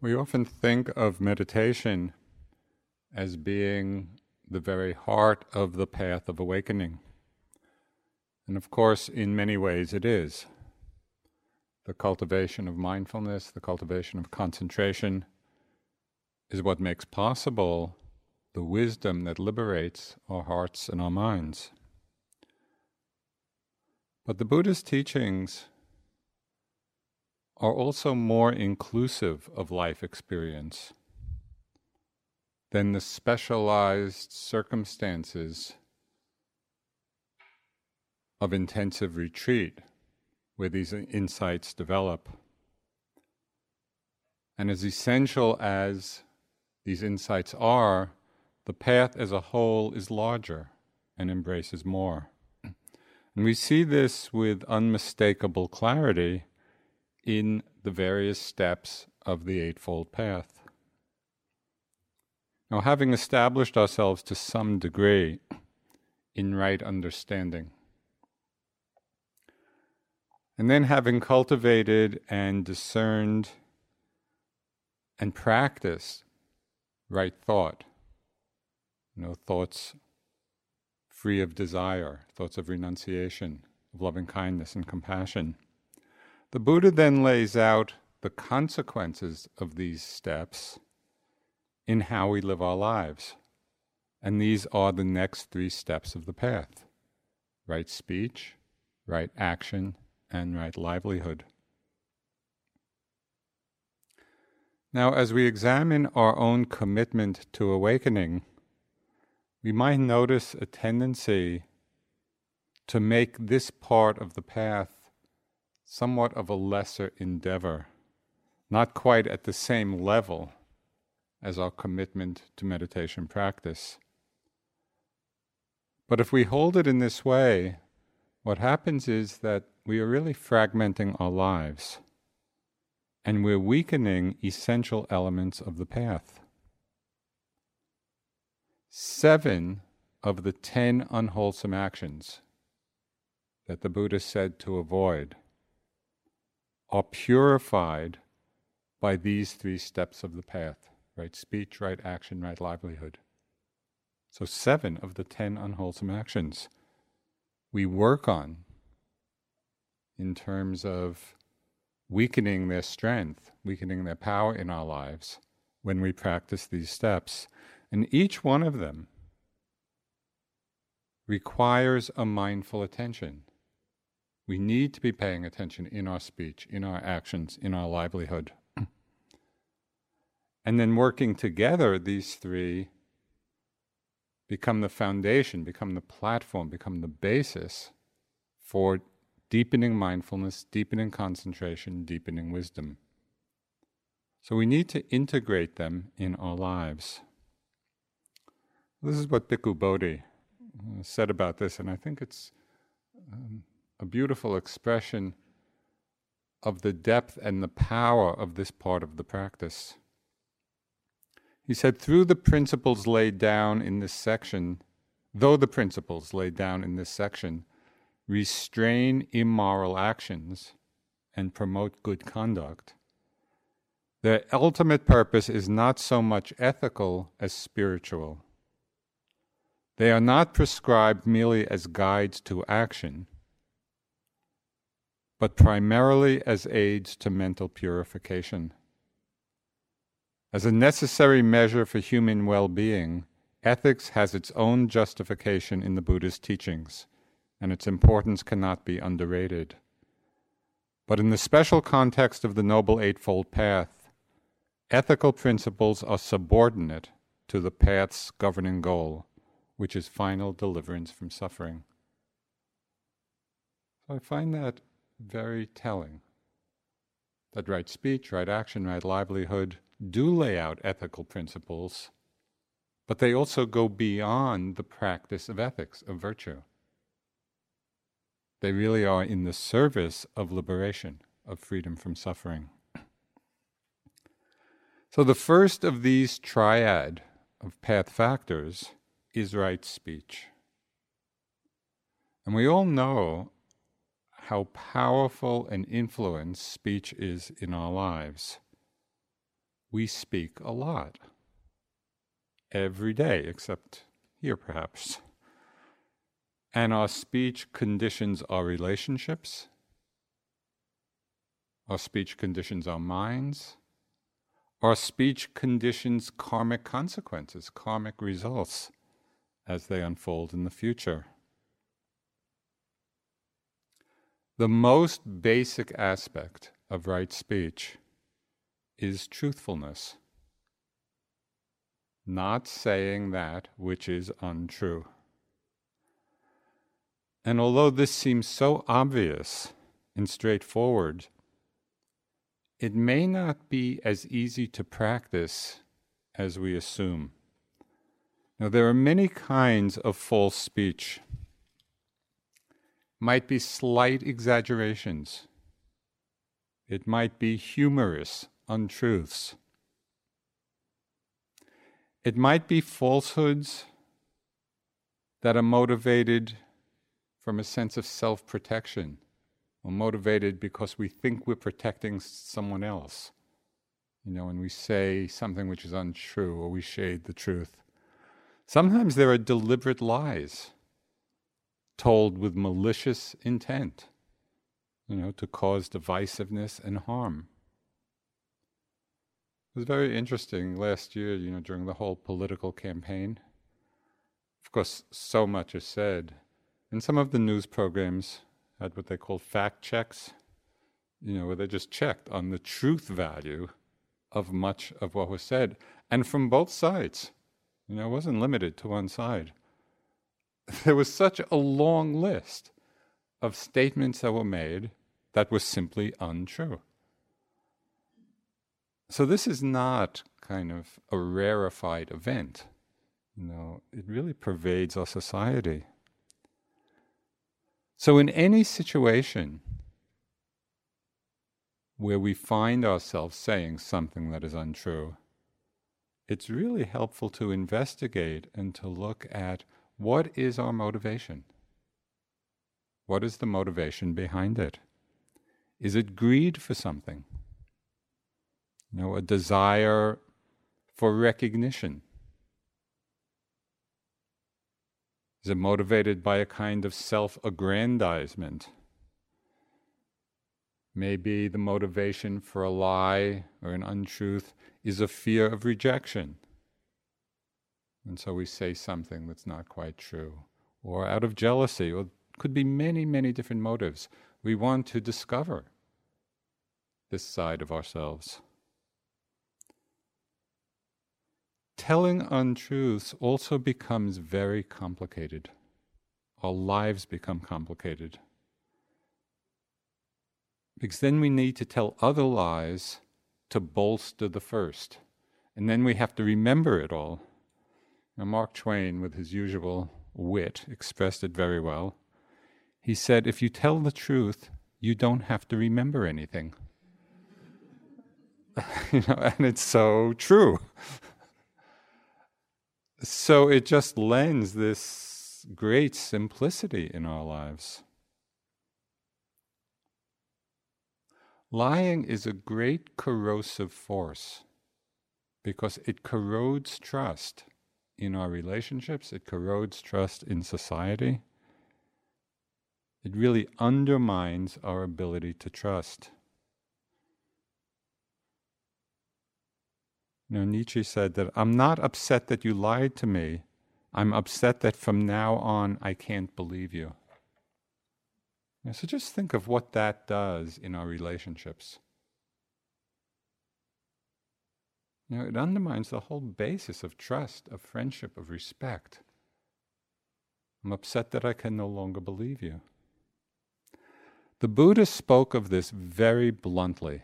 We often think of meditation as being the very heart of the path of awakening. And of course, in many ways, it is. The cultivation of mindfulness, the cultivation of concentration, is what makes possible the wisdom that liberates our hearts and our minds. But the Buddha's teachings are also more inclusive of life experience than the specialized circumstances of intensive retreat where these insights develop. And as essential as these insights are, the path as a whole is larger and embraces more. And we see this with unmistakable clarity in the various steps of the Eightfold Path. Now, having established ourselves to some degree in right understanding, and then having cultivated and discerned and practiced right thought, you know, thoughts free of desire, thoughts of renunciation, of loving kindness and compassion. The Buddha then lays out the consequences of these steps in how we live our lives. And these are the next three steps of the path right speech, right action, and right livelihood. Now, as we examine our own commitment to awakening, we might notice a tendency to make this part of the path somewhat of a lesser endeavor, not quite at the same level as our commitment to meditation practice. But if we hold it in this way, what happens is that we are really fragmenting our lives and we're weakening essential elements of the path. Seven of the ten unwholesome actions that the Buddha said to avoid are purified by these three steps of the path right speech, right action, right livelihood. So, seven of the ten unwholesome actions we work on in terms of weakening their strength, weakening their power in our lives when we practice these steps. And each one of them requires a mindful attention. We need to be paying attention in our speech, in our actions, in our livelihood. and then working together, these three become the foundation, become the platform, become the basis for deepening mindfulness, deepening concentration, deepening wisdom. So we need to integrate them in our lives. This is what Bhikkhu Bodhi uh, said about this, and I think it's um, a beautiful expression of the depth and the power of this part of the practice. He said, through the principles laid down in this section, though the principles laid down in this section restrain immoral actions and promote good conduct, their ultimate purpose is not so much ethical as spiritual. They are not prescribed merely as guides to action, but primarily as aids to mental purification. As a necessary measure for human well being, ethics has its own justification in the Buddhist teachings, and its importance cannot be underrated. But in the special context of the Noble Eightfold Path, ethical principles are subordinate to the path's governing goal which is final deliverance from suffering. So I find that very telling. That right speech, right action, right livelihood do lay out ethical principles, but they also go beyond the practice of ethics, of virtue. They really are in the service of liberation, of freedom from suffering. So, the first of these triad of path factors is right speech. And we all know how powerful an influence speech is in our lives. We speak a lot. Every day, except here perhaps. And our speech conditions our relationships. Our speech conditions our minds. Our speech conditions karmic consequences, karmic results as they unfold in the future. The most basic aspect of right speech is truthfulness, not saying that which is untrue. And although this seems so obvious and straightforward, it may not be as easy to practice as we assume. Now, there are many kinds of false speech. Might be slight exaggerations. It might be humorous untruths. It might be falsehoods that are motivated from a sense of self protection or motivated because we think we're protecting someone else. You know, when we say something which is untrue or we shade the truth. Sometimes there are deliberate lies told with malicious intent, you know, to cause divisiveness and harm. It was very interesting last year, you know, during the whole political campaign. Of course, so much is said. And some of the news programs had what they called fact checks, you know, where they just checked on the truth value of much of what was said, and from both sides. You know, it wasn't limited to one side. There was such a long list of statements that were made that was simply untrue. So this is not kind of a rarefied event. You know, it really pervades our society. So in any situation where we find ourselves saying something that is untrue, it's really helpful to investigate and to look at what is our motivation? What is the motivation behind it? Is it greed for something? You know, a desire for recognition. Is it motivated by a kind of self aggrandizement? Maybe the motivation for a lie or an untruth is a fear of rejection. And so we say something that's not quite true. Or out of jealousy, or could be many, many different motives. We want to discover this side of ourselves. Telling untruths also becomes very complicated. Our lives become complicated. Because then we need to tell other lies to bolster the first. And then we have to remember it all. Now, Mark Twain, with his usual wit, expressed it very well. He said, If you tell the truth, you don't have to remember anything. you know, and it's so true. so it just lends this great simplicity in our lives. Lying is a great corrosive force because it corrodes trust in our relationships, it corrodes trust in society. It really undermines our ability to trust. Know, Nietzsche said that I'm not upset that you lied to me. I'm upset that from now on I can't believe you. So just think of what that does in our relationships. You know, it undermines the whole basis of trust, of friendship, of respect. I'm upset that I can no longer believe you. The Buddha spoke of this very bluntly.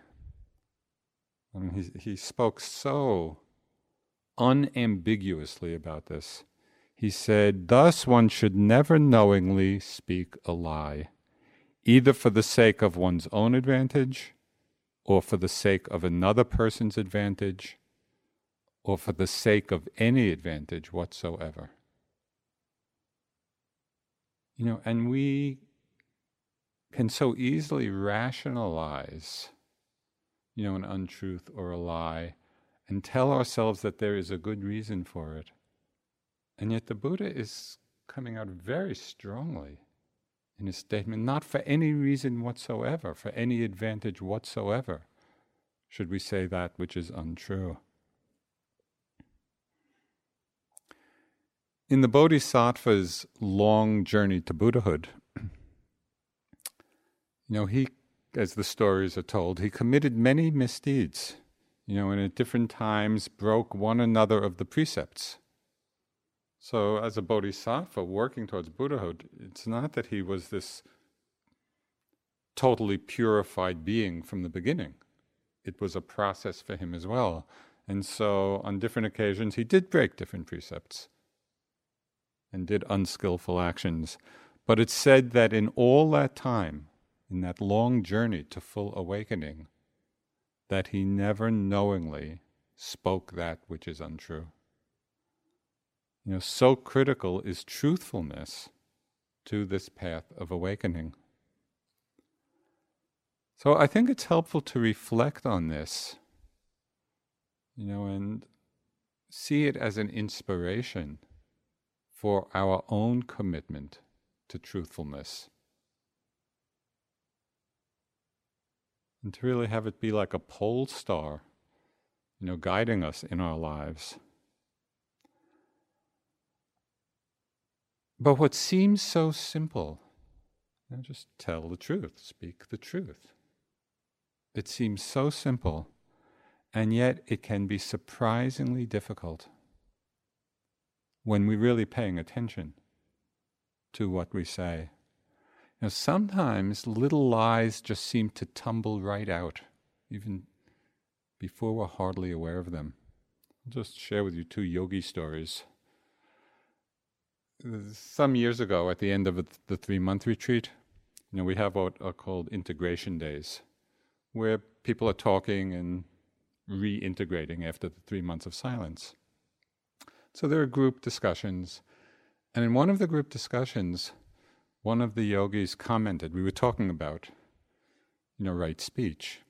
I mean, he, he spoke so unambiguously about this. He said, Thus one should never knowingly speak a lie either for the sake of one's own advantage, or for the sake of another person's advantage, or for the sake of any advantage whatsoever. You know, and we can so easily rationalize, you know, an untruth or a lie and tell ourselves that there is a good reason for it. And yet the Buddha is coming out very strongly in his statement, not for any reason whatsoever, for any advantage whatsoever, should we say that which is untrue. In the Bodhisattva's long journey to Buddhahood, you know, he, as the stories are told, he committed many misdeeds, you know, and at different times broke one another of the precepts. So, as a bodhisattva working towards Buddhahood, it's not that he was this totally purified being from the beginning. It was a process for him as well. And so, on different occasions, he did break different precepts and did unskillful actions. But it's said that in all that time, in that long journey to full awakening, that he never knowingly spoke that which is untrue. You know, so critical is truthfulness to this path of awakening. So I think it's helpful to reflect on this, you know, and see it as an inspiration for our own commitment to truthfulness. And to really have it be like a pole star, you know, guiding us in our lives. But what seems so simple, you know, just tell the truth, speak the truth. It seems so simple, and yet it can be surprisingly difficult when we're really paying attention to what we say. You know, sometimes little lies just seem to tumble right out, even before we're hardly aware of them. I'll just share with you two yogi stories some years ago, at the end of the three month retreat, you know, we have what are called integration days, where people are talking and reintegrating after the three months of silence. So there are group discussions. And in one of the group discussions, one of the yogis commented, we were talking about, you know, right speech.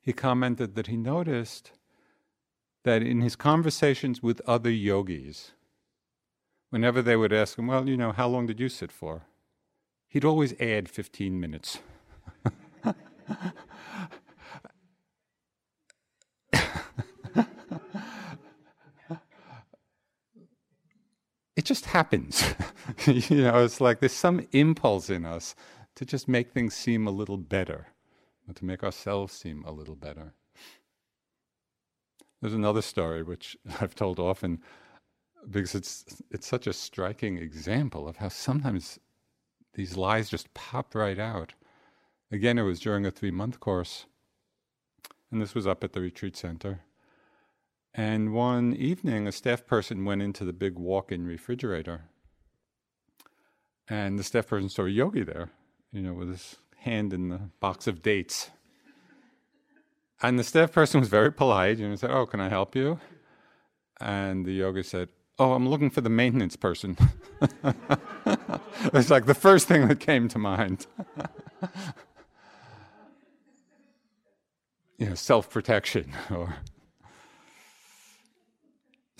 he commented that he noticed that in his conversations with other yogis, whenever they would ask him, Well, you know, how long did you sit for? He'd always add 15 minutes. just happens. you know, it's like there's some impulse in us to just make things seem a little better, or to make ourselves seem a little better. There's another story which I've told often because it's it's such a striking example of how sometimes these lies just pop right out. Again, it was during a three month course, and this was up at the retreat center. And one evening, a staff person went into the big walk in refrigerator, and the staff person saw a yogi there, you know, with his hand in the box of dates. And the staff person was very polite, and said, Oh, can I help you? And the yogi said, Oh, I'm looking for the maintenance person. it's like the first thing that came to mind. you know, self protection or.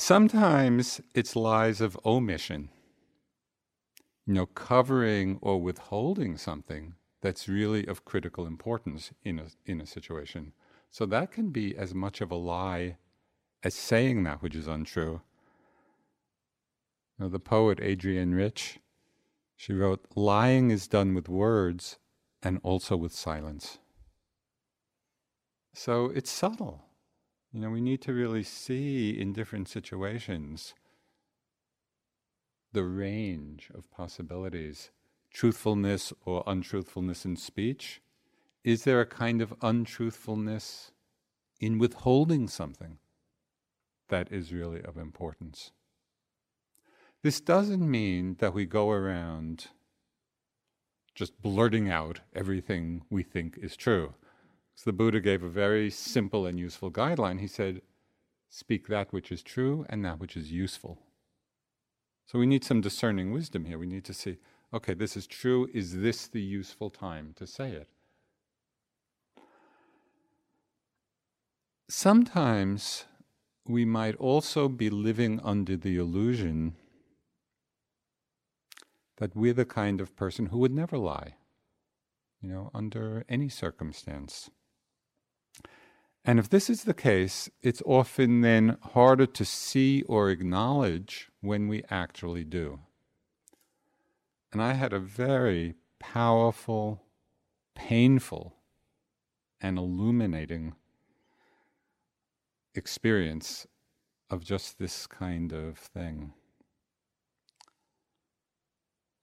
Sometimes it's lies of omission, you know, covering or withholding something that's really of critical importance in a, in a situation. So that can be as much of a lie as saying that which is untrue. Know, the poet Adrienne Rich, she wrote, Lying is done with words and also with silence. So it's subtle. You know, we need to really see in different situations the range of possibilities, truthfulness or untruthfulness in speech. Is there a kind of untruthfulness in withholding something that is really of importance? This doesn't mean that we go around just blurting out everything we think is true. So the Buddha gave a very simple and useful guideline. He said, Speak that which is true and that which is useful. So we need some discerning wisdom here. We need to see, okay, this is true. Is this the useful time to say it? Sometimes we might also be living under the illusion that we're the kind of person who would never lie, you know, under any circumstance. And if this is the case, it's often then harder to see or acknowledge when we actually do. And I had a very powerful, painful, and illuminating experience of just this kind of thing.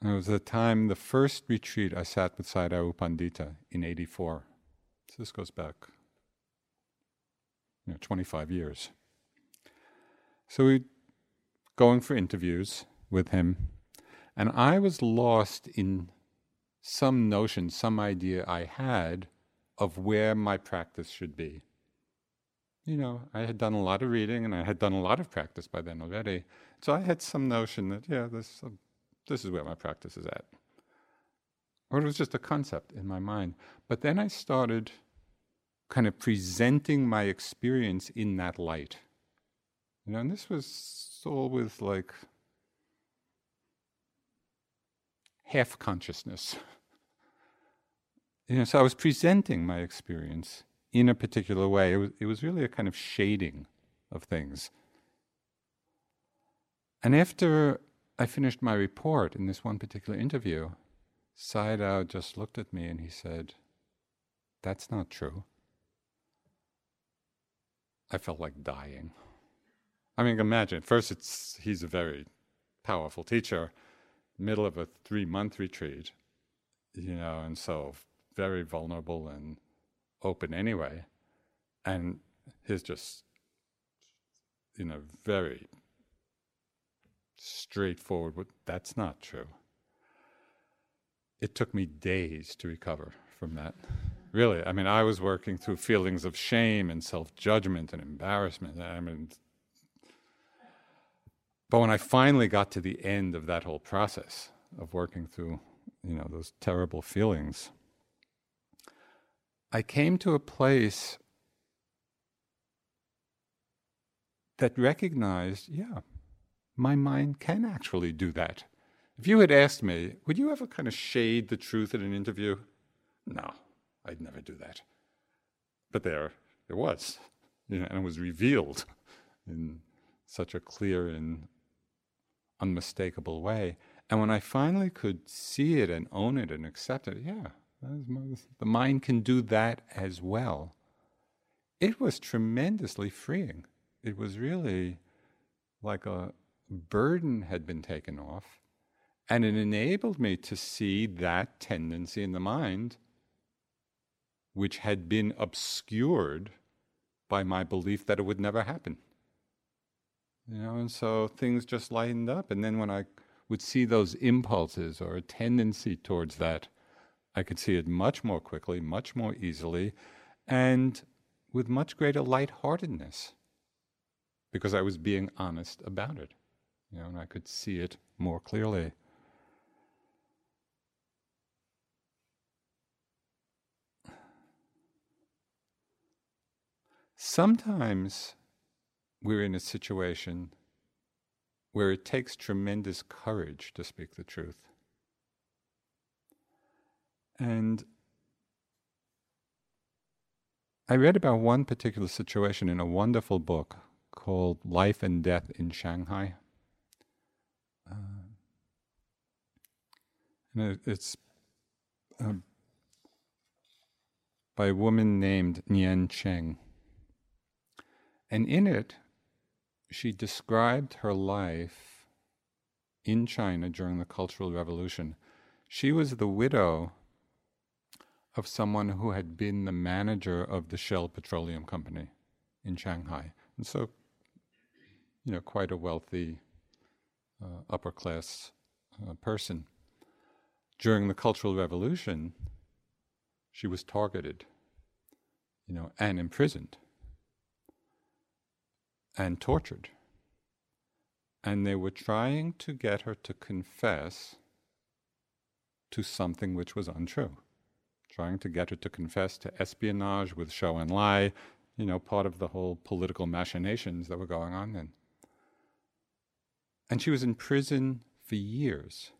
And it was the time, the first retreat I sat with Sayadaw Pandita in 84. So this goes back you know, 25 years. So we going for interviews with him, and I was lost in some notion, some idea I had of where my practice should be. You know, I had done a lot of reading and I had done a lot of practice by then already. So I had some notion that, yeah, this, uh, this is where my practice is at. Or it was just a concept in my mind. But then I started kind of presenting my experience in that light. You know, and this was all with like half consciousness. You know, so I was presenting my experience in a particular way. It was, it was really a kind of shading of things. And after I finished my report in this one particular interview, Sayadaw just looked at me and he said, That's not true. I felt like dying. I mean, imagine. First, it's he's a very powerful teacher, middle of a three-month retreat, you know, and so very vulnerable and open anyway, and he's just, you know, very straightforward. That's not true. It took me days to recover from that really. I mean, I was working through feelings of shame and self judgment and embarrassment. I mean, but when I finally got to the end of that whole process of working through, you know, those terrible feelings, I came to a place that recognized, yeah, my mind can actually do that. If you had asked me, would you ever kind of shade the truth in an interview? No, I'd never do that. But there, it was, you know, and it was revealed in such a clear and unmistakable way. And when I finally could see it and own it and accept it, yeah, the mind can do that as well. It was tremendously freeing. It was really like a burden had been taken off, and it enabled me to see that tendency in the mind, which had been obscured by my belief that it would never happen. You know, and so things just lightened up. And then when I would see those impulses or a tendency towards that, I could see it much more quickly, much more easily, and with much greater lightheartedness because I was being honest about it. You know, and I could see it more clearly. Sometimes we're in a situation where it takes tremendous courage to speak the truth. And I read about one particular situation in a wonderful book called Life and Death in Shanghai. Uh, and it, it's uh, by a woman named Nien Cheng. And in it, she described her life in China during the Cultural Revolution. She was the widow of someone who had been the manager of the Shell Petroleum Company in Shanghai. And so, you know, quite a wealthy uh, upper class uh, person. During the Cultural Revolution, she was targeted, you know, and imprisoned and tortured. And they were trying to get her to confess to something which was untrue, trying to get her to confess to espionage with show and lie, you know, part of the whole political machinations that were going on then. And she was in prison for years.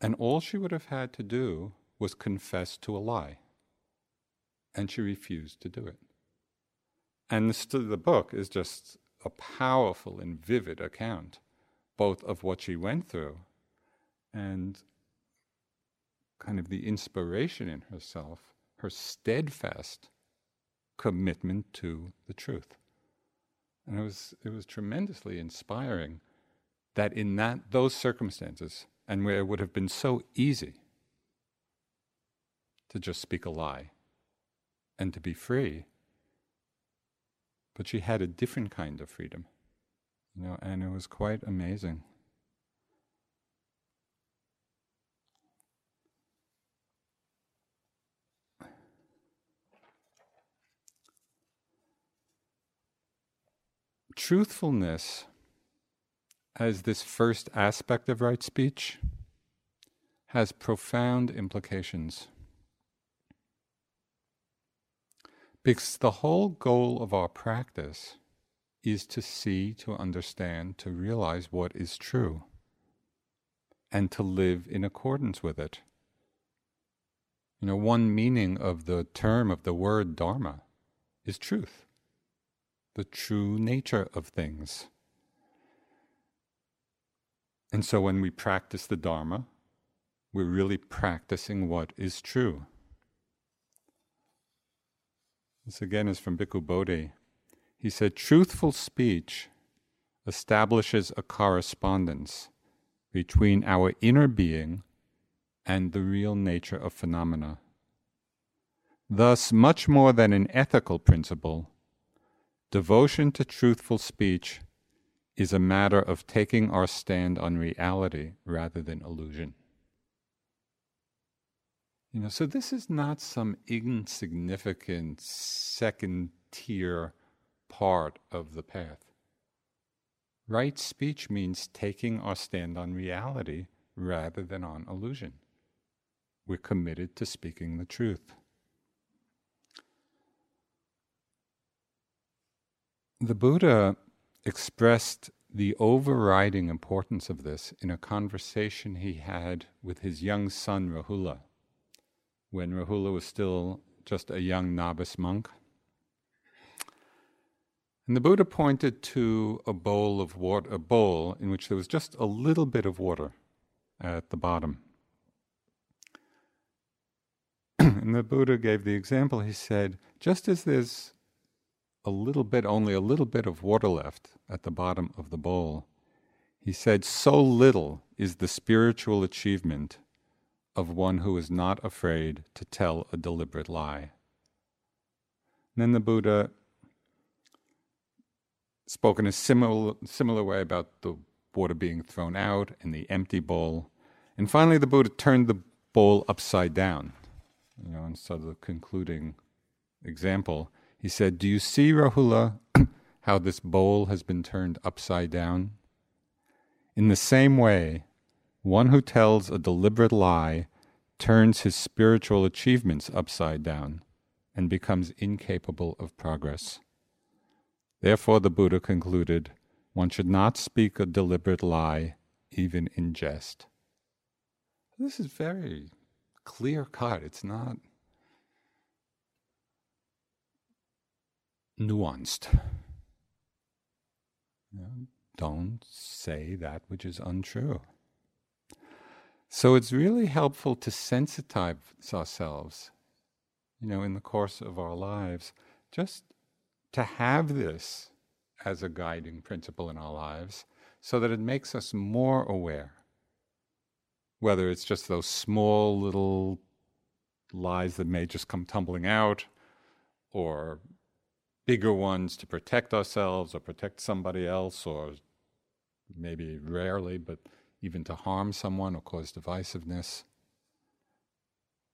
And all she would have had to do was confess to a lie. And she refused to do it. And the, book is just a powerful and vivid account, both of what she went through and kind of the inspiration in herself, her steadfast commitment to the truth. And it was, it was tremendously inspiring that in that, those circumstances, and where it would have been so easy to just speak a lie and to be free, but she had a different kind of freedom, you know, and it was quite amazing. Truthfulness, as this first aspect of right speech, has profound implications. Because the whole goal of our practice is to see, to understand, to realize what is true, and to live in accordance with it. You know, one meaning of the term, of the word Dharma, is truth, the true nature of things. And so when we practice the Dharma, we're really practicing what is true. This again is from Bhikkhu Bodhi. He said, Truthful speech establishes a correspondence between our inner being and the real nature of phenomena. Thus, much more than an ethical principle, devotion to truthful speech is a matter of taking our stand on reality rather than illusion. You know, so this is not some insignificant second tier part of the path. Right speech means taking our stand on reality rather than on illusion. We're committed to speaking the truth. the Buddha expressed the overriding importance of this in a conversation he had with his young son Rahula, when Rahula was still just a young novice monk. And the Buddha pointed to a bowl of water, a bowl in which there was just a little bit of water at the bottom. and the Buddha gave the example. He said, just as there's a little bit, only a little bit of water left at the bottom of the bowl, he said, so little is the spiritual achievement of one who is not afraid to tell a deliberate lie. And then the Buddha spoke in a similar, similar way about the water being thrown out and the empty bowl. And finally, the Buddha turned the bowl upside down. You know, and so the concluding example, he said, Do you see, Rahula, how this bowl has been turned upside down? In the same way, one who tells a deliberate lie turns his spiritual achievements upside down and becomes incapable of progress. Therefore, the Buddha concluded one should not speak a deliberate lie, even in jest. This is very clear cut. It's not nuanced. Don't say that which is untrue. So it's really helpful to sensitize ourselves, you know, in the course of our lives, just to have this as a guiding principle in our lives so that it makes us more aware. Whether it's just those small little lies that may just come tumbling out, or bigger ones to protect ourselves or protect somebody else, or maybe rarely, but even to harm someone or cause divisiveness.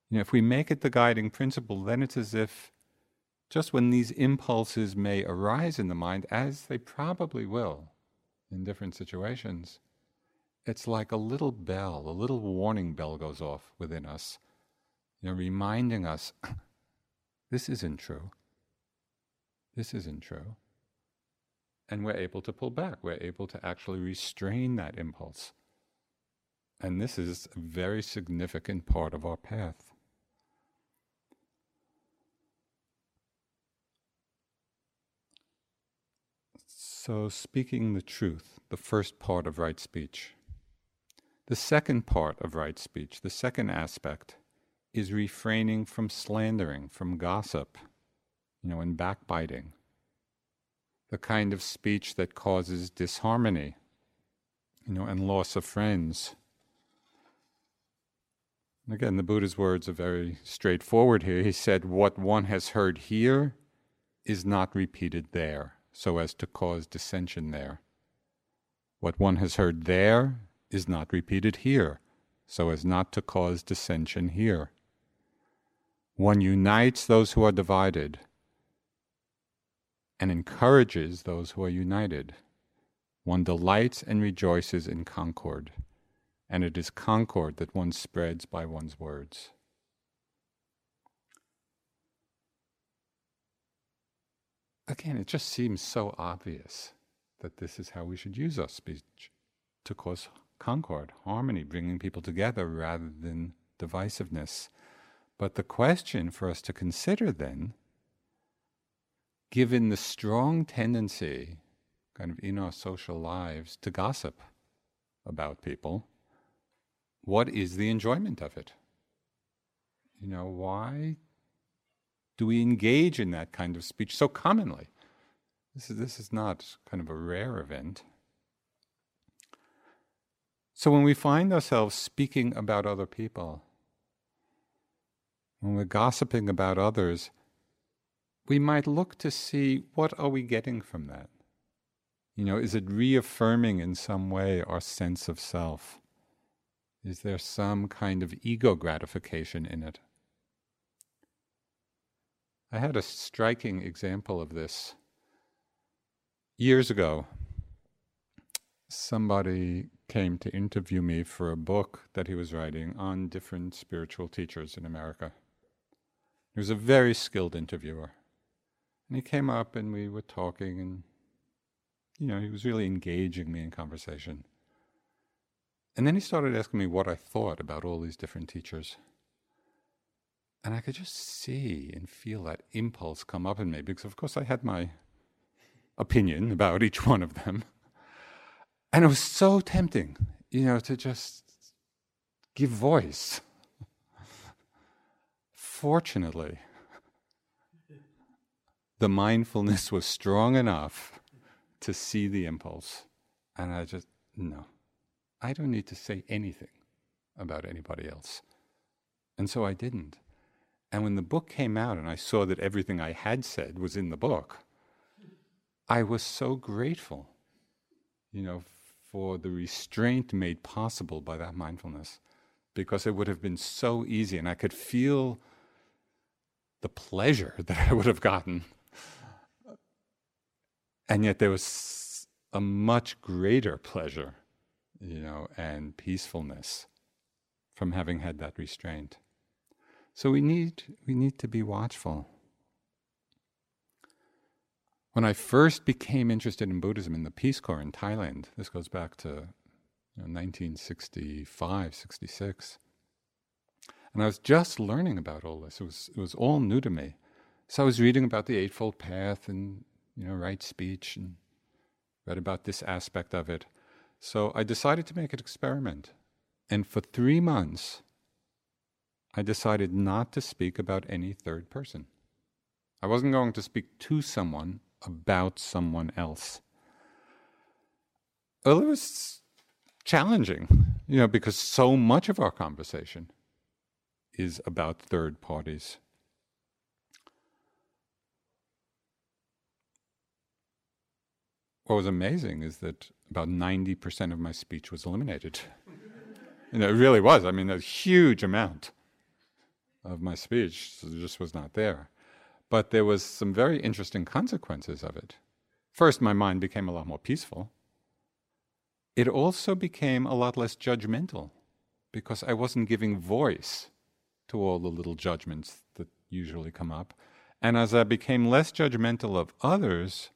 You know, if we make it the guiding principle, then it's as if just when these impulses may arise in the mind, as they probably will in different situations, it's like a little bell, a little warning bell goes off within us, you know, reminding us this isn't true. This isn't true. And we're able to pull back. We're able to actually restrain that impulse. And this is a very significant part of our path. So, speaking the truth, the first part of right speech. The second part of right speech, the second aspect, is refraining from slandering, from gossip, you know, and backbiting. The kind of speech that causes disharmony, you know, and loss of friends. Again, the Buddha's words are very straightforward here. He said, What one has heard here is not repeated there so as to cause dissension there. What one has heard there is not repeated here, so as not to cause dissension here. One unites those who are divided and encourages those who are united. One delights and rejoices in concord, and it is concord that one spreads by one's words. again, it just seems so obvious that this is how we should use our speech to cause concord, harmony, bringing people together rather than divisiveness. But the question for us to consider then, given the strong tendency kind of in our social lives to gossip about people, what is the enjoyment of it? You know, why do we engage in that kind of speech so commonly? This is, this is not kind of a rare event. So when we find ourselves speaking about other people, when we're gossiping about others, we might look to see what are we getting from that? You know, is it reaffirming in some way our sense of self? Is there some kind of ego gratification in it? I had a striking example of this. Years ago, somebody came to interview me for a book that he was writing on different spiritual teachers in America. He was a very skilled interviewer. And he came up and we were talking, and you know, he was really engaging me in conversation. And then he started asking me what I thought about all these different teachers. And I could just see and feel that impulse come up in me because, of course, I had my opinion about each one of them. And it was so tempting, you know, to just give voice. Fortunately, the mindfulness was strong enough to see the impulse. And I just, no, I don't need to say anything about anybody else. And so I didn't. And when the book came out and I saw that everything I had said was in the book, I was so grateful, you know, for the restraint made possible by that mindfulness, because it would have been so easy, and I could feel the pleasure that I would have gotten. And yet there was a much greater pleasure, you know, and peacefulness from having had that restraint. So we need, we need to be watchful. When I first became interested in Buddhism in the Peace Corps in Thailand, this goes back to you know, 1965, 66, and I was just learning about all this. It was, it was all new to me. So I was reading about the Eightfold Path and, you know, right speech and read about this aspect of it. So I decided to make an experiment. And for three months, I decided not to speak about any third person. I wasn't going to speak to someone about someone else. Well, it was challenging, you know, because so much of our conversation is about third parties. What was amazing is that about 90% of my speech was eliminated. and it really was. I mean, a huge amount of my speech just was not there. But there was some very interesting consequences of it. First, my mind became a lot more peaceful. It also became a lot less judgmental because I wasn't giving voice to all the little judgments that usually come up. And as I became less judgmental of others,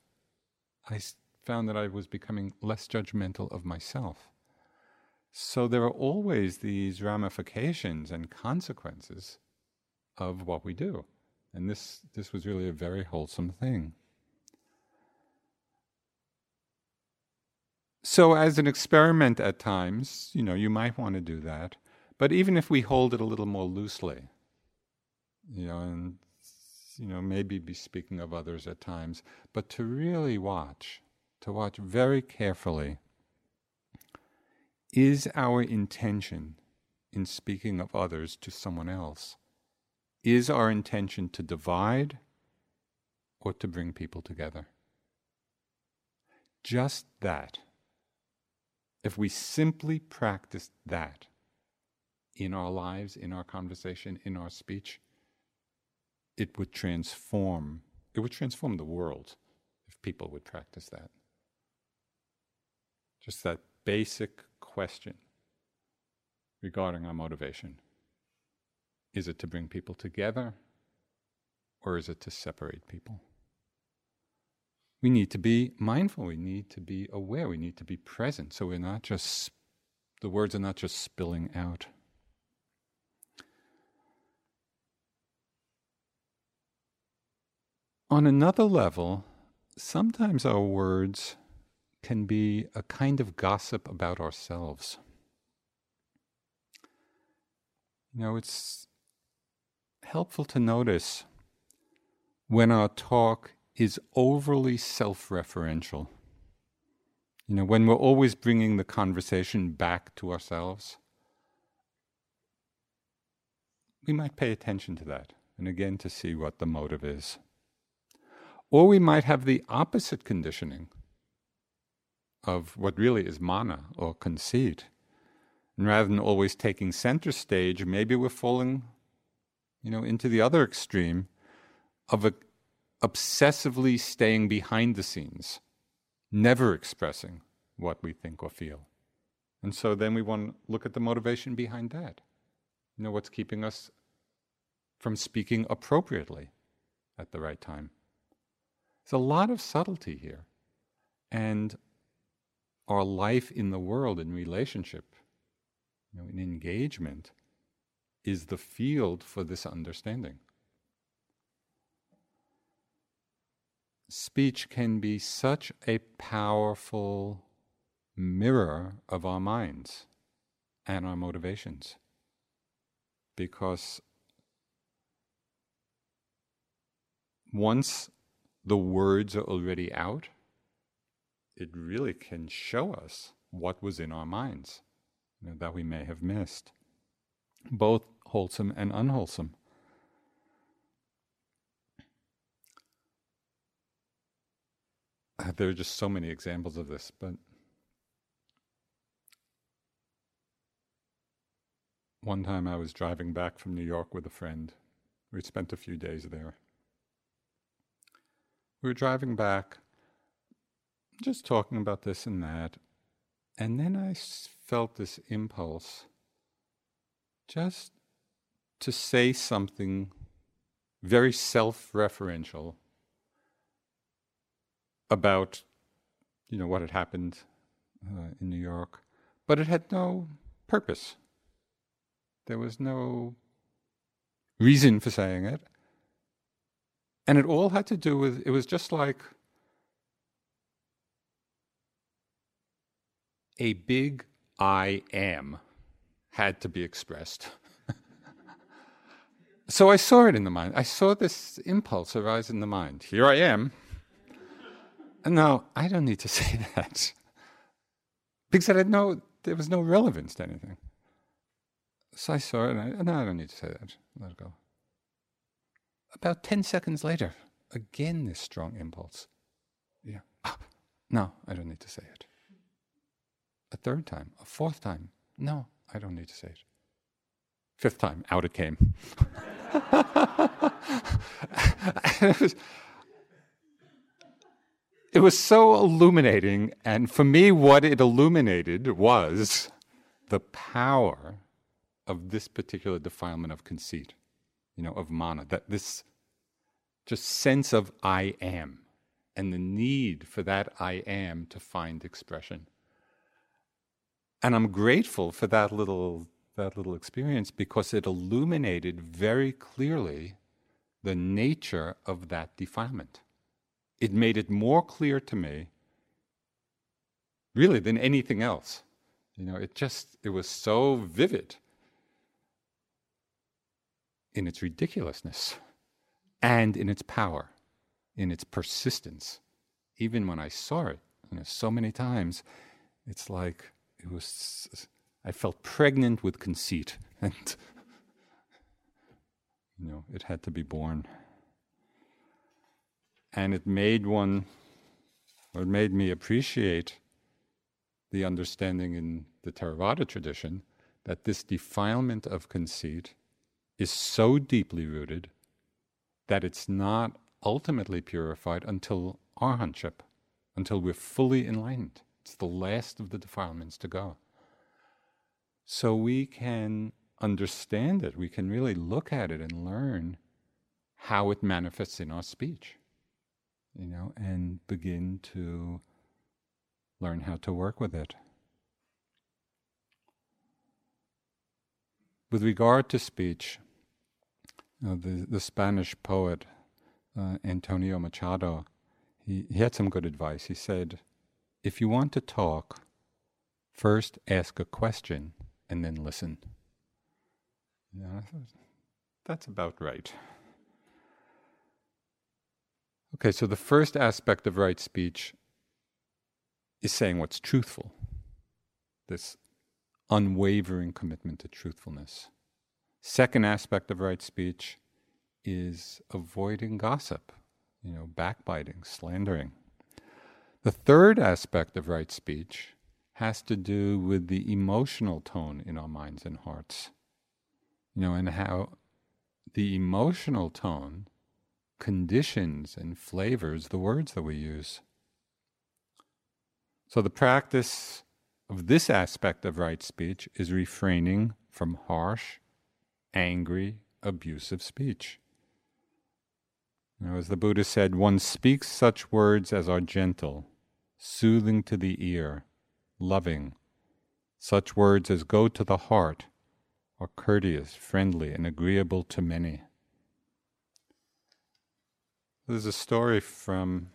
I found that I was becoming less judgmental of myself. So there are always these ramifications and consequences of what we do. And this, this was really a very wholesome thing. So, as an experiment at times, you know, you might want to do that. But even if we hold it a little more loosely, you know, and, you know, maybe be speaking of others at times, but to really watch, to watch very carefully, is our intention in speaking of others to someone else? Is our intention to divide or to bring people together? Just that. If we simply practice that in our lives, in our conversation, in our speech, it would transform, it would transform the world if people would practice that. Just that basic question regarding our motivation. Is it to bring people together or is it to separate people? We need to be mindful, we need to be aware, we need to be present so we're not just, the words are not just spilling out. On another level, sometimes our words can be a kind of gossip about ourselves. You know, it's helpful to notice when our talk is overly self referential. You know, when we're always bringing the conversation back to ourselves, we might pay attention to that and again to see what the motive is. Or we might have the opposite conditioning of what really is mana or conceit. And rather than always taking center stage, maybe we're falling you know, into the other extreme of a, obsessively staying behind the scenes, never expressing what we think or feel. And so then we want to look at the motivation behind that. You know, what's keeping us from speaking appropriately at the right time. There's a lot of subtlety here. And our life in the world, in relationship, you know, in engagement, is the field for this understanding. Speech can be such a powerful mirror of our minds and our motivations because once the words are already out, it really can show us what was in our minds you know, that we may have missed, both wholesome and unwholesome. There are just so many examples of this, but one time I was driving back from New York with a friend. We spent a few days there. We were driving back, just talking about this and that, and then I felt this impulse just to say something very self referential about, you know, what had happened uh, in New York, but it had no purpose. There was no reason for saying it. And it all had to do with, it was just like a big I am had to be expressed. so I saw it in the mind. I saw this impulse arise in the mind. Here I am. And now I don't need to say that. Because I had no, there was no relevance to anything. So I saw it, and I, I don't need to say that. Let it go. About 10 seconds later, again this strong impulse. Yeah. no, I don't need to say it. A third time, a fourth time. No, I don't need to say it. Fifth time, out it came. it, was, it was so illuminating, and for me, what it illuminated was the power of this particular defilement of conceit, you know, of mana, that this just sense of I am and the need for that I am to find expression. And I'm grateful for that little that little experience because it illuminated very clearly the nature of that defilement. It made it more clear to me really than anything else. You know, it just it was so vivid in its ridiculousness and in its power, in its persistence. Even when I saw it, you know, so many times, it's like it was. I felt pregnant with conceit, and you know, it had to be born. And it made one, or it made me appreciate the understanding in the Theravada tradition that this defilement of conceit is so deeply rooted that it's not ultimately purified until arhatship, until we're fully enlightened. It's the last of the defilements to go. So we can understand it, we can really look at it and learn how it manifests in our speech, you know, and begin to learn how to work with it. With regard to speech, uh, the, the Spanish poet uh, Antonio Machado, he, he had some good advice. He said, if you want to talk, first ask a question and then listen. Yeah, that's about right. Okay, so the first aspect of right speech is saying what's truthful, this unwavering commitment to truthfulness. Second aspect of right speech is avoiding gossip, you know, backbiting, slandering. The third aspect of right speech has to do with the emotional tone in our minds and hearts. You know, and how the emotional tone conditions and flavors the words that we use. So the practice of this aspect of right speech is refraining from harsh, angry, abusive speech. Know, as the Buddha said, one speaks such words as are gentle, soothing to the ear, loving. Such words as go to the heart are courteous, friendly, and agreeable to many. There's a story from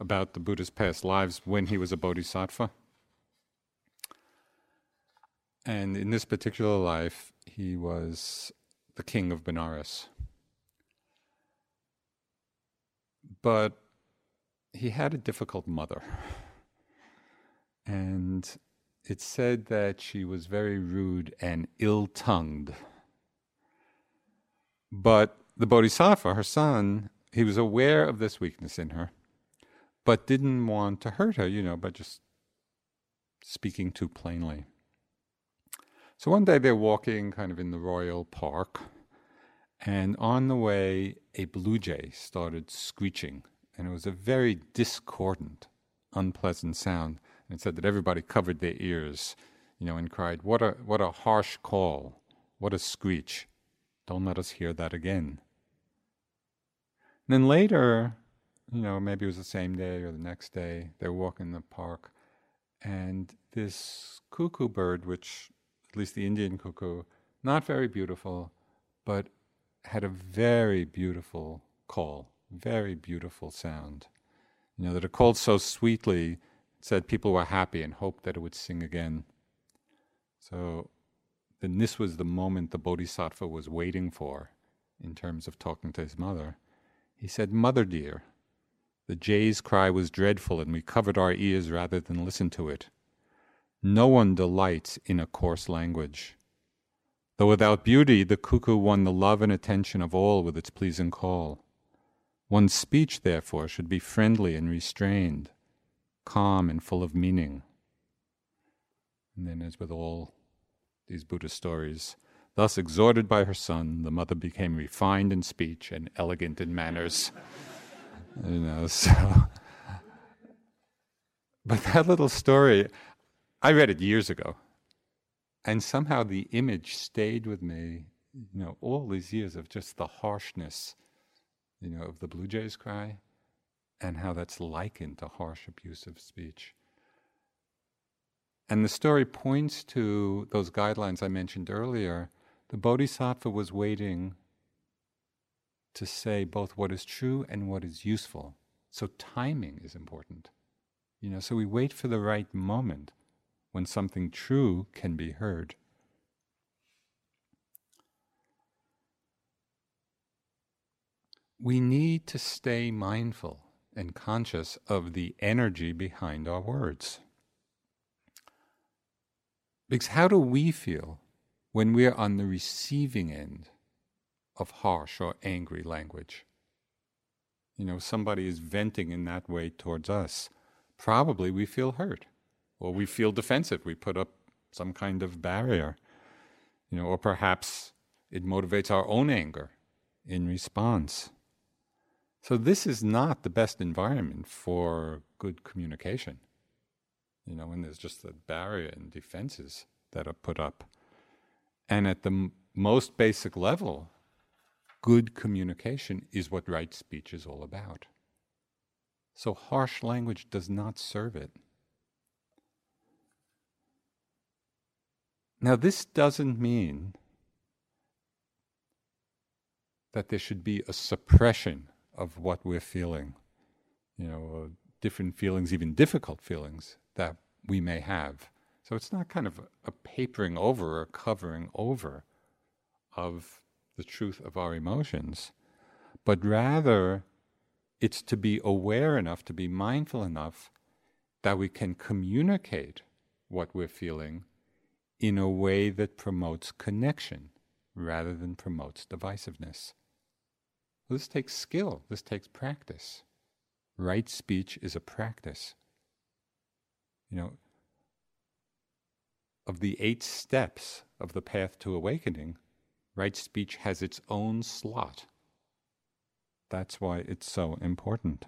about the Buddha's past lives when he was a bodhisattva. And in this particular life, he was the king of Benares. But he had a difficult mother. And it's said that she was very rude and ill tongued. But the Bodhisattva, her son, he was aware of this weakness in her, but didn't want to hurt her, you know, by just speaking too plainly. So one day they're walking kind of in the royal park, and on the way, a blue jay started screeching, and it was a very discordant, unpleasant sound. And it said that everybody covered their ears, you know, and cried, What a, what a harsh call! What a screech! Don't let us hear that again. And then later, you know, maybe it was the same day or the next day, they were walking in the park, and this cuckoo bird, which at least the Indian cuckoo, not very beautiful, but had a very beautiful call, very beautiful sound. You know, that it called so sweetly, said people were happy and hoped that it would sing again. So then this was the moment the Bodhisattva was waiting for in terms of talking to his mother. He said, Mother dear, the jay's cry was dreadful and we covered our ears rather than listen to it. No one delights in a coarse language. Though without beauty, the cuckoo won the love and attention of all with its pleasing call. One's speech, therefore, should be friendly and restrained, calm and full of meaning. And then, as with all these Buddhist stories, thus exhorted by her son, the mother became refined in speech and elegant in manners. you know, so. But that little story, I read it years ago, and somehow the image stayed with me. You know, all these years of just the harshness, you know, of the blue jay's cry, and how that's likened to harsh, abusive speech. And the story points to those guidelines I mentioned earlier. The Bodhisattva was waiting to say both what is true and what is useful. So timing is important. You know, so we wait for the right moment when something true can be heard. We need to stay mindful and conscious of the energy behind our words. Because how do we feel when we're on the receiving end of harsh or angry language? You know, somebody is venting in that way towards us. Probably we feel hurt or we feel defensive. We put up some kind of barrier, you know, or perhaps it motivates our own anger in response. So this is not the best environment for good communication. You know, when there's just a barrier and defenses that are put up. And at the m- most basic level, good communication is what right speech is all about. So harsh language does not serve it. Now, this doesn't mean that there should be a suppression of what we're feeling, you know, uh, different feelings, even difficult feelings that we may have. So it's not kind of a, a papering over or covering over of the truth of our emotions, but rather it's to be aware enough, to be mindful enough that we can communicate what we're feeling in a way that promotes connection rather than promotes divisiveness. This takes skill, this takes practice. Right speech is a practice. You know, of the eight steps of the path to awakening, right speech has its own slot. That's why it's so important.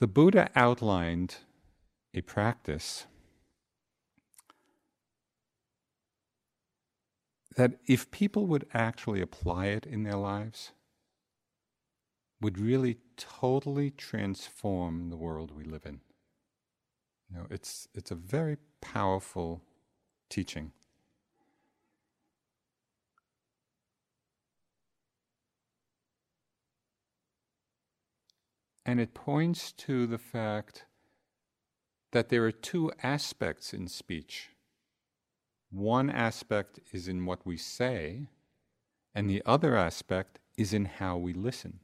The Buddha outlined a practice that if people would actually apply it in their lives, would really totally transform the world we live in. You know, it's, it's a very powerful teaching. And it points to the fact that there are two aspects in speech. One aspect is in what we say, and the other aspect is in how we listen.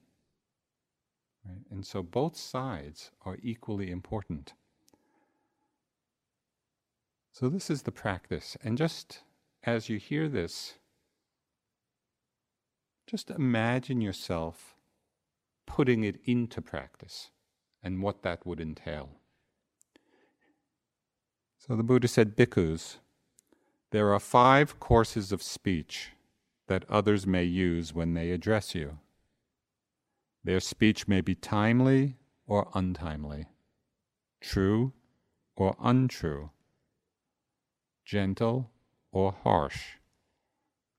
Right? And so both sides are equally important. So, this is the practice. And just as you hear this, just imagine yourself putting it into practice and what that would entail. So the Buddha said, Bhikkhus, there are five courses of speech that others may use when they address you. Their speech may be timely or untimely, true or untrue, gentle or harsh,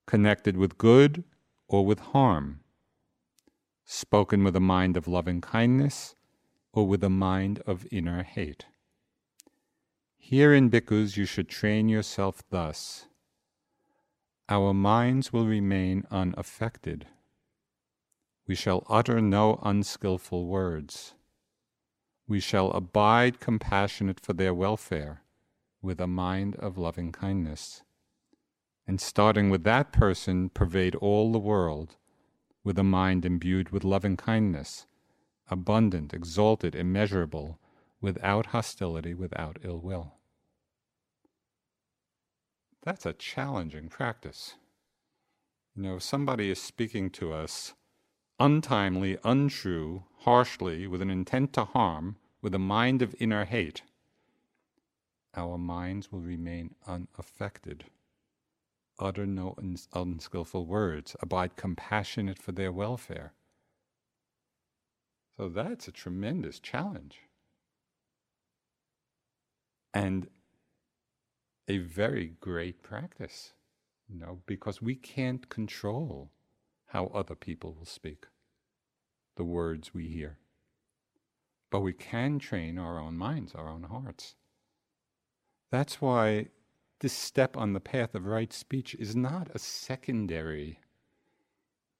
connected with good or with harm spoken with a mind of loving kindness or with a mind of inner hate. Here in bhikkhus you should train yourself thus. Our minds will remain unaffected. We shall utter no unskilful words. We shall abide compassionate for their welfare with a mind of loving kindness. And starting with that person, pervade all the world with a mind imbued with loving kindness, abundant, exalted, immeasurable, without hostility, without ill will. That's a challenging practice. You know, if somebody is speaking to us untimely, untrue, harshly, with an intent to harm, with a mind of inner hate, our minds will remain unaffected utter no uns- unskillful words, abide compassionate for their welfare. So that's a tremendous challenge. And a very great practice, you know, because we can't control how other people will speak, the words we hear. But we can train our own minds, our own hearts. That's why this step on the path of right speech is not a secondary,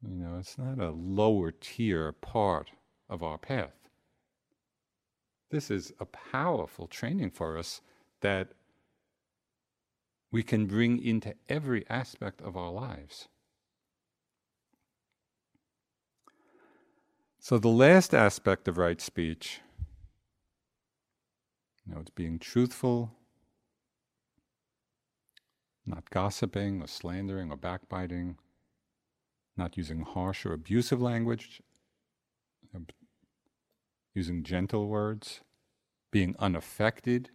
you know, it's not a lower tier part of our path. This is a powerful training for us that we can bring into every aspect of our lives. So, the last aspect of right speech, you know, it's being truthful, not gossiping or slandering or backbiting, not using harsh or abusive language, using gentle words, being unaffected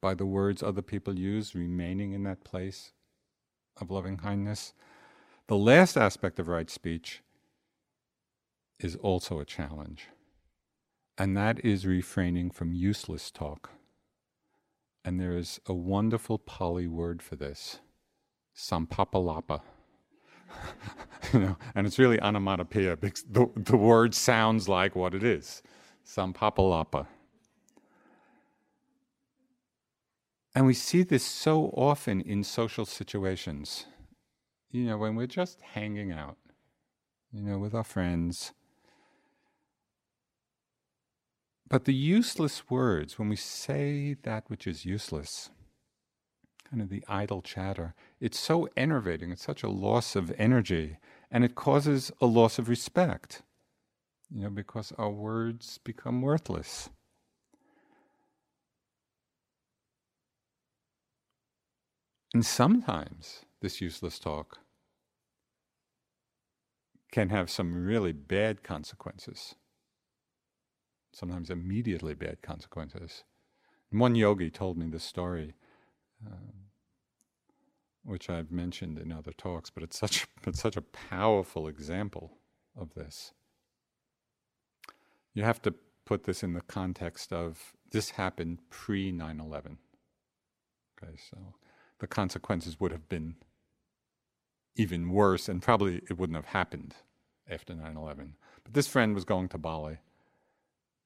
by the words other people use, remaining in that place of loving kindness. The last aspect of right speech is also a challenge, and that is refraining from useless talk. And there is a wonderful Pali word for this, samphappalapa. you know, and it's really onomatopoeia because the, the word sounds like what it is, samphappalapa. And we see this so often in social situations. You know, when we're just hanging out, you know, with our friends, but the useless words, when we say that which is useless, kind of the idle chatter, it's so enervating, it's such a loss of energy, and it causes a loss of respect, you know, because our words become worthless. And sometimes this useless talk can have some really bad consequences sometimes immediately bad consequences. One yogi told me this story, um, which I've mentioned in other talks, but it's such it's such a powerful example of this. You have to put this in the context of this happened pre 9 11. Okay, so the consequences would have been even worse, and probably it wouldn't have happened after 9 11. But this friend was going to Bali,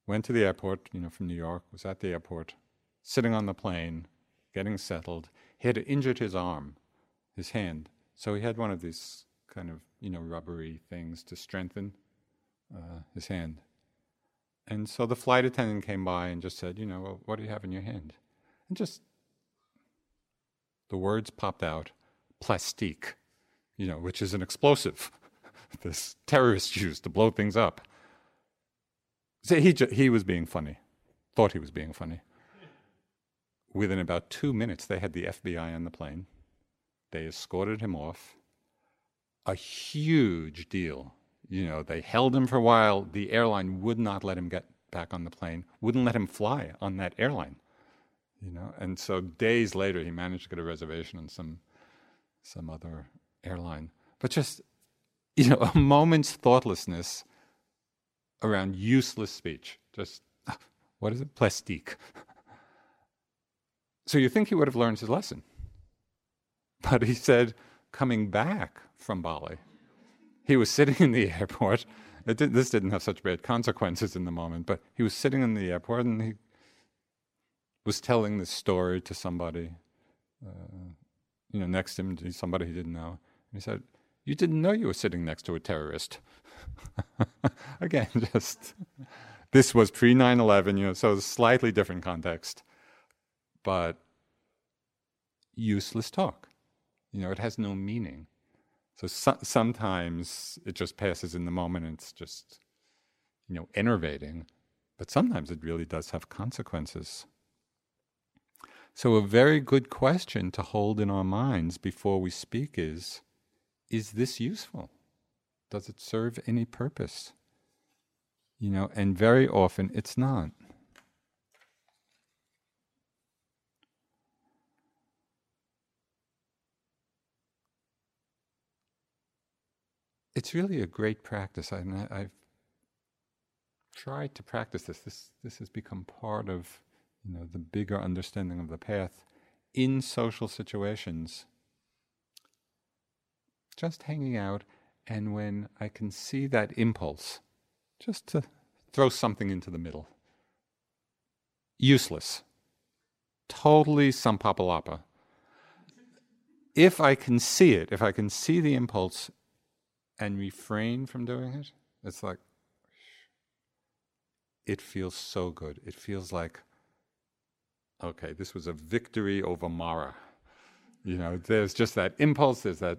went to the airport, you know, from New York, was at the airport, sitting on the plane, getting settled. He had injured his arm, his hand. So he had one of these kind of, you know, rubbery things to strengthen uh, his hand. And so the flight attendant came by and just said, you know, well, what do you have in your hand? And just the words popped out, plastique, you know, which is an explosive this terrorist used to blow things up. So he, he was being funny, thought he was being funny. Within about two minutes, they had the FBI on the plane. They escorted him off. A huge deal. You know, they held him for a while. The airline would not let him get back on the plane, wouldn't let him fly on that airline. You know, and so days later, he managed to get a reservation on some some other airline. But just you know, a moment's thoughtlessness around useless speech. Just, what is it? Plastique. so you think he would have learned his lesson. But he said, coming back from Bali, he was sitting in the airport. Did, this didn't have such bad consequences in the moment, but he was sitting in the airport and he was telling this story to somebody, uh, you know, next to him, somebody he didn't know. And he said, you didn't know you were sitting next to a terrorist. Again, just this was pre 9 11, you know, so slightly different context, but useless talk. You know, it has no meaning. So, so sometimes it just passes in the moment and it's just, you know, enervating, but sometimes it really does have consequences. So, a very good question to hold in our minds before we speak is is this useful? Does it serve any purpose? You know, and very often it's not. It's really a great practice. I, have tried to practice this. This this has become part of you know the bigger understanding of the path in social situations just hanging out, and when I can see that impulse, just to throw something into the middle. Useless. Totally samphappalapa. If I can see it, if I can see the impulse and refrain from doing it, it's like, it feels so good. It feels like, okay, this was a victory over Mara. You know, there's just that impulse, there's that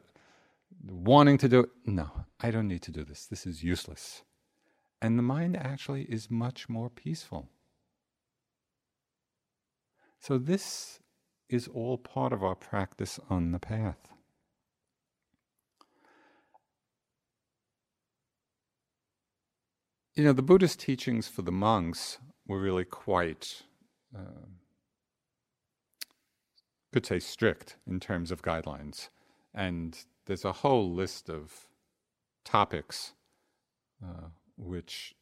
wanting to do it. No, I don't need to do this. This is useless. And the mind actually is much more peaceful. So, this is all part of our practice on the path. You know, the Buddhist teachings for the monks were really quite, uh, could say, strict in terms of guidelines. And there's a whole list of topics uh, which,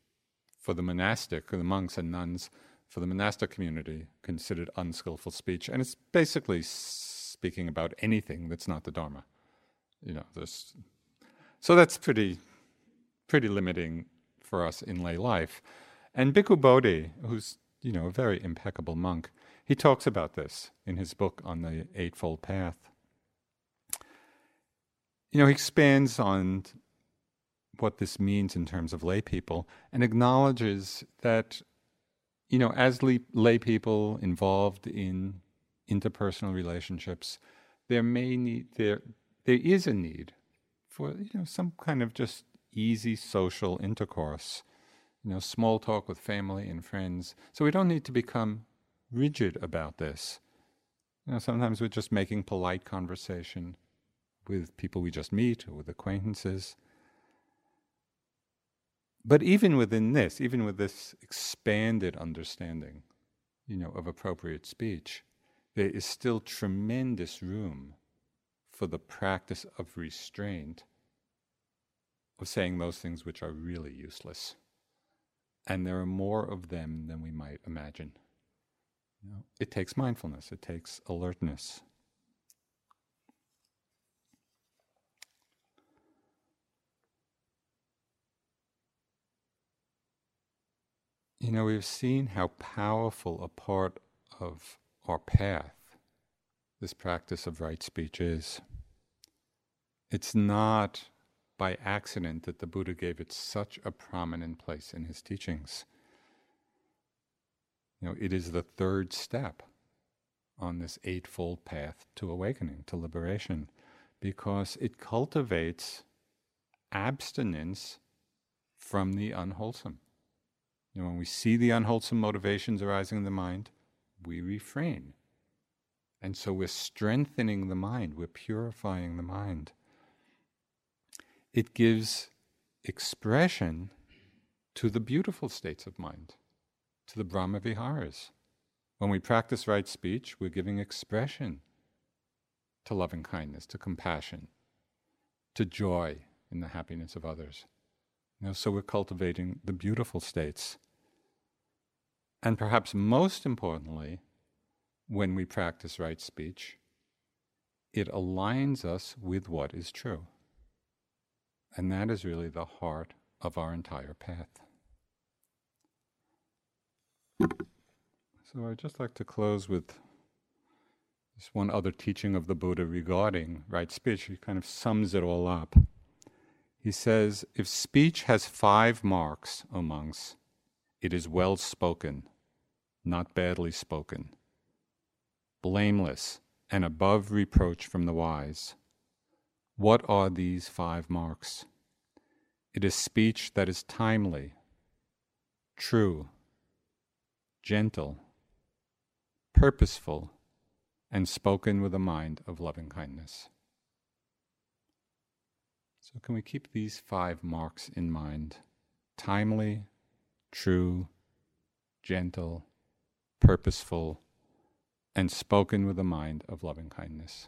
for the monastic, for the monks and nuns, for the monastic community, considered unskillful speech, and it's basically speaking about anything that's not the Dharma. You know, this. So that's pretty, pretty limiting for us in lay life. And Bhikkhu Bodhi, who's you know a very impeccable monk, he talks about this in his book on the Eightfold Path you know, he expands on what this means in terms of lay people and acknowledges that, you know, as lay, lay people involved in interpersonal relationships, there may need there there is a need for you know some kind of just easy social intercourse, you know, small talk with family and friends. So we don't need to become rigid about this. You know, sometimes we're just making polite conversation with people we just meet or with acquaintances. But even within this, even with this expanded understanding, you know, of appropriate speech, there is still tremendous room for the practice of restraint, of saying those things which are really useless. And there are more of them than we might imagine. You know, it takes mindfulness, it takes alertness. You know, we've seen how powerful a part of our path this practice of right speech is. It's not by accident that the Buddha gave it such a prominent place in his teachings. You know, it is the third step on this eightfold path to awakening, to liberation, because it cultivates abstinence from the unwholesome. You know, when we see the unwholesome motivations arising in the mind, we refrain. And so we're strengthening the mind, we're purifying the mind. It gives expression to the beautiful states of mind, to the Brahma Viharas. When we practice right speech, we're giving expression to loving kindness, to compassion, to joy in the happiness of others. You know, so we're cultivating the beautiful states. And perhaps most importantly, when we practice right speech, it aligns us with what is true. And that is really the heart of our entire path. So I'd just like to close with this one other teaching of the Buddha regarding right speech. He kind of sums it all up. He says, If speech has five marks, O monks, it is well spoken, not badly spoken blameless, and above reproach from the wise. What are these five marks? It is speech that is timely, true, gentle, purposeful, and spoken with a mind of loving kindness. So, can we keep these five marks in mind? Timely, true, gentle, purposeful, and spoken with a mind of loving kindness.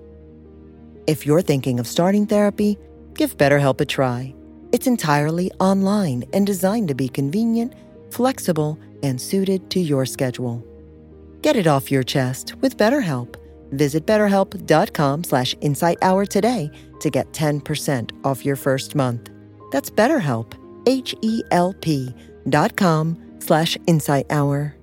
If you're thinking of starting therapy, give BetterHelp a try. It's entirely online and designed to be convenient, flexible, and suited to your schedule. Get it off your chest with BetterHelp. Visit betterhelp.com slash insighthour today to get 10% off your first month. That's BetterHelp, H-E-L-P dot com slash insighthour.